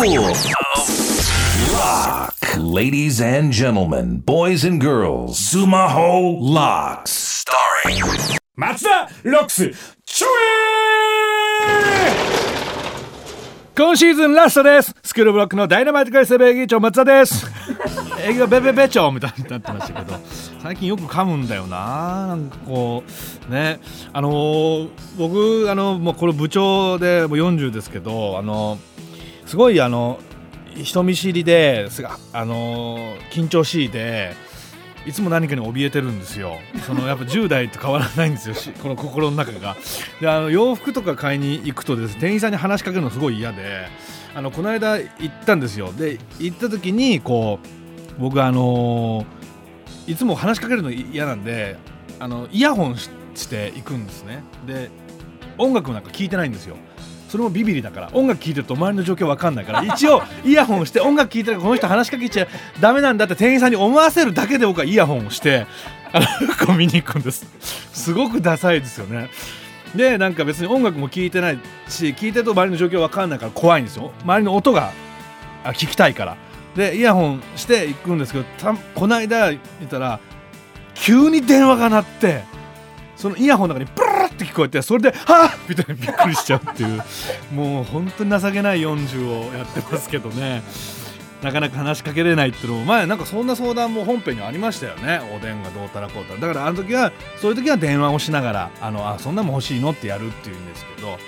Lock. Ladies and gentlemen, boys and girls, Sumaho Locks. Starring 松田ロックスちょえ今シーズンラストです。スクールブロックのダイナマイト改正米議長松田です。営業ベベベ長みたいになってましたけど。最近よく噛むんだよな。なんかこうね。あのー僕あのもうこれ部長でもう40ですけどあのすごいあの人見知りですがあの緊張しいでいつも何かに怯えてるんですよ。そのやっぱ10代と変わらないんですよこの心の中が。であの洋服とか買いに行くとですね店員さんに話しかけるのすごい嫌であのこの間行ったんですよ。で行った時にこう僕あのいつも話しかけるの嫌なんであのイヤホンして行くんですね。で音楽なんか聞いてないんですよ。それもビビりだから音楽聴いてると周りの状況わかんないから一応イヤホンして音楽聴いてるからこの人話しかけちゃダメなんだって店員さんに思わせるだけで僕はイヤホンをしてあの服を見に行くんです。すごくダサいですよね。でなんか別に音楽も聴いてないし聴いてると周りの状況わかんないから怖いんですよ。周りの音が聞きたいから。でイヤホンして行くんですけどたこの間言ったら急に電話が鳴ってそのイヤホンの中にブルって聞こえてそれで「はあ!」みたいにびっくりしちゃうっていうもう本当に情けない40をやってますけどねなかなか話しかけれないっていうのも前なんかそんな相談も本編にありましたよね。おでんがどうたらこうたら。だからあの時はそういう時は電話をしながらあのあそんなも欲しいのってやるっていうんですけど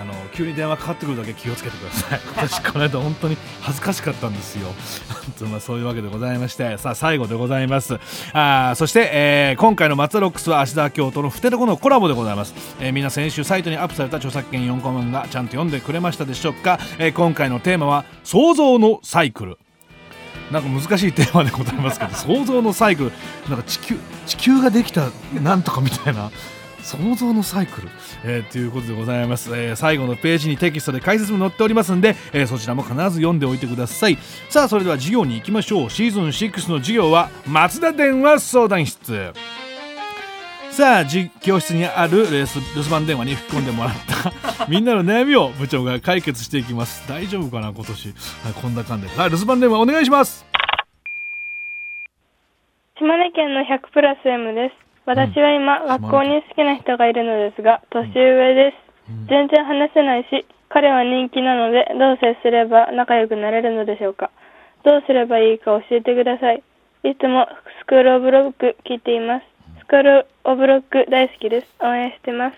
あの急に電話かかってくるだけ気をつけてください。私この間本当に恥ずかしかったんですよ。まあそういうわけでございまして。さあ最後でございます。あそして、えー今回の松田ロックスは芦田京都のふてるこのコラボでございます、えーみんな先週サイトにアップされた著作権4コマがちゃんと読んでくれましたでしょうか、えー今回のテーマは想像のサイクル。なんか難しいテーマでございますけど 想像のサイクルなんか地球地球ができたなんとかみたいな。想像のサイクル、えーということでございます、えー最後のページにテキストで解説も載っておりますんで、えーそちらも必ず読んでおいてください。さあそれでは授業に行きましょう。シーズン6の授業は松田電話相談室さあじ教室にあるレース留守番電話に吹っ込んでもらった みんなの悩みを部長が解決していきます大丈夫かな今年、はい、こんな感じではい留守番電話お願いします島根県の100プラス M です。私は今、学校に好きな人がいるのですが、年上です。全然話せないし、彼は人気なので、どう接すれば仲良くなれるのでしょうか。どうすればいいか教えてください。いつもスクールオブロック聞いています。スクールオブロック大好きです。応援してます。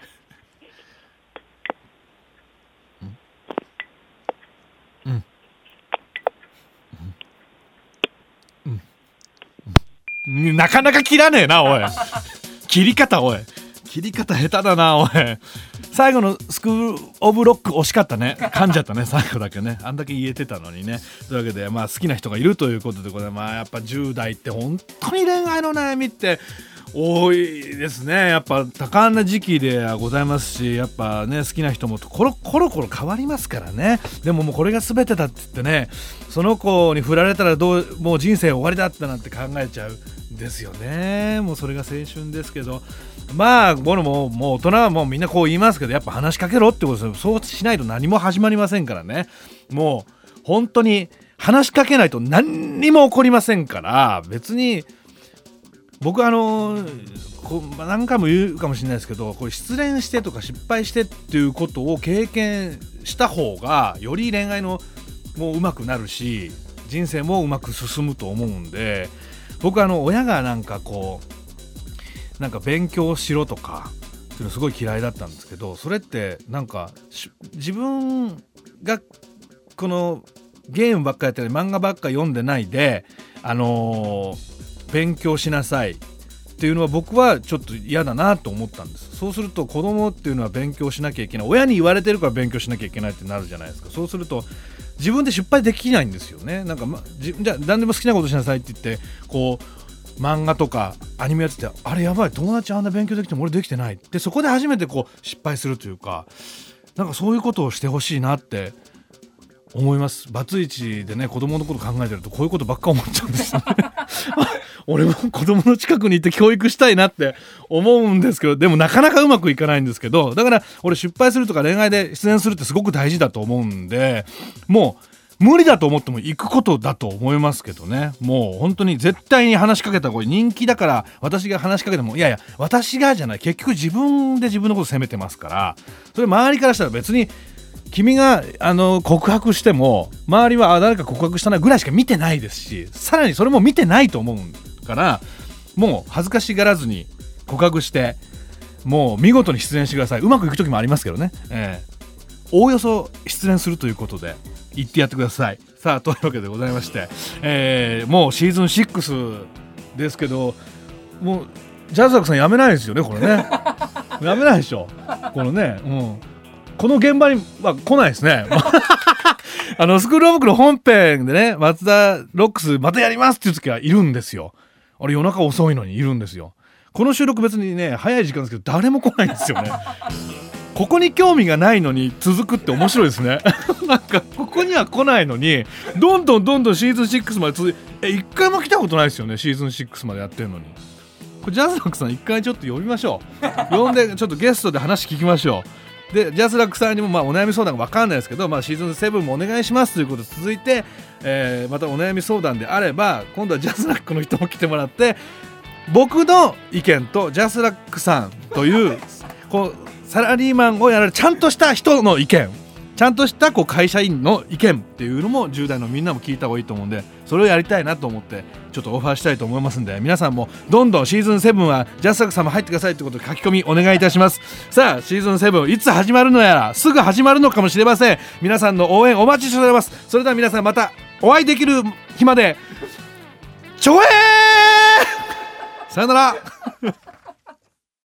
なかなか切らねえなおい。切り方おい。切り方下手だなおい。最後のスクール・オブ・ロック惜しかったね。噛んじゃったね最後だけね。あんだけ言えてたのにね。というわけでまあ好きな人がいるということでございます。まあやっぱ10代って本当に恋愛の悩みって多いですね。やっぱ多感な時期ではございますしやっぱね好きな人もコロコロコロ変わりますからね。でももうこれが全てだって言ってね。その子に振られたらどうもう人生終わりだったなんて考えちゃうんですよね。もうそれが青春ですけど。まあ僕ももう大人はもうみんなこう言いますけどやっぱ話しかけろってことですよ。そうしないと何も始まりませんからね。もう本当に話しかけないと何にも起こりませんから別に僕あのこう何回も言うかもしれないですけどこれ失恋してとか失敗してっていうことを経験した方がより恋愛のもう上手くなるし人生もうまく進むと思うんで僕あの親がなんかこうなんか勉強しろとかっていうのすごい嫌いだったんですけどそれってなんか自分がこのゲームばっかやったり漫画ばっか読んでないであのー勉強しなさい。っていうのは僕はちょっと嫌だなと思ったんです。そうすると子供っていうのは勉強しなきゃいけない。親に言われてるから勉強しなきゃいけないってなるじゃないですか。そうすると自分で失敗できないんですよね。なんか、ま、じじゃあ何でも好きなことしなさいって言ってこう漫画とかアニメやっててあれやばい友達あんな勉強できても俺できてないでそこで初めてこう失敗するというかなんかそういうことをしてほしいなって思います。バツイチでね子供のこと考えてるとこういうことばっか思っちゃうんですね。俺も子供の近くにいて教育したいなって思うんですけどでもなかなかうまくいかないんですけどだから俺失敗するとか恋愛で出演するってすごく大事だと思うんでもう無理だと思っても行くことだと思いますけどね。もう本当に絶対に話しかけた方が人気だから私が話しかけてもいやいや私がじゃない。結局自分で自分のこと責めてますから。それ周りからしたら別に君があの告白しても周りはあ誰か告白したなぐらいしか見てないですしさらにそれも見てないと思うんからもう恥ずかしがらずに告白してもう見事に出演してください。うまくいく時もありますけどね、えー、おおよそ出演するということで言ってやってください。さあというわけでございまして、えー、もうシーズン6ですけどもうジャズザクさんやめないですよねこれね。やめないでしょ。このねうん。この現場には来ないですね。あのスクールオブクの本編でね松田ロックスまたやりますっていう時はいるんですよあれ夜中遅いのにいるんですよ。この収録別にね早い時間ですけど誰も来ないんですよね。ここに興味がないのに続くって面白いですね。なんかここには来ないのにどんどんどんどんシーズン6まで続いえ一回も来たことないですよねシーズン6までやってるのに。これ JASRAC さん一回ちょっと呼びましょう。呼んでちょっとゲストで話聞きましょう。で JASRAC さんにもまあお悩み相談が分かんないですけど、まあ、シーズン7もお願いしますということで続いて、えー、またお悩み相談であれば今度は JASRAC の人も来てもらって僕の意見と JASRAC さんというこうサラリーマンをやられるちゃんとした人の意見ちゃんとしたこう会社員の意見っていうのも10代のみんなも聞いた方がいいと思うんでそれをやりたいなと思ってちょっとオファーしたいと思いますんで皆さんもどんどんシーズン7はジャスラックさんも入ってくださいということで書き込みお願いいたします。さあシーズン7いつ始まるのやらすぐ始まるのかもしれません。皆さんの応援お待ちしております。それでは皆さんまたお会いできる日までちょえー! さよなら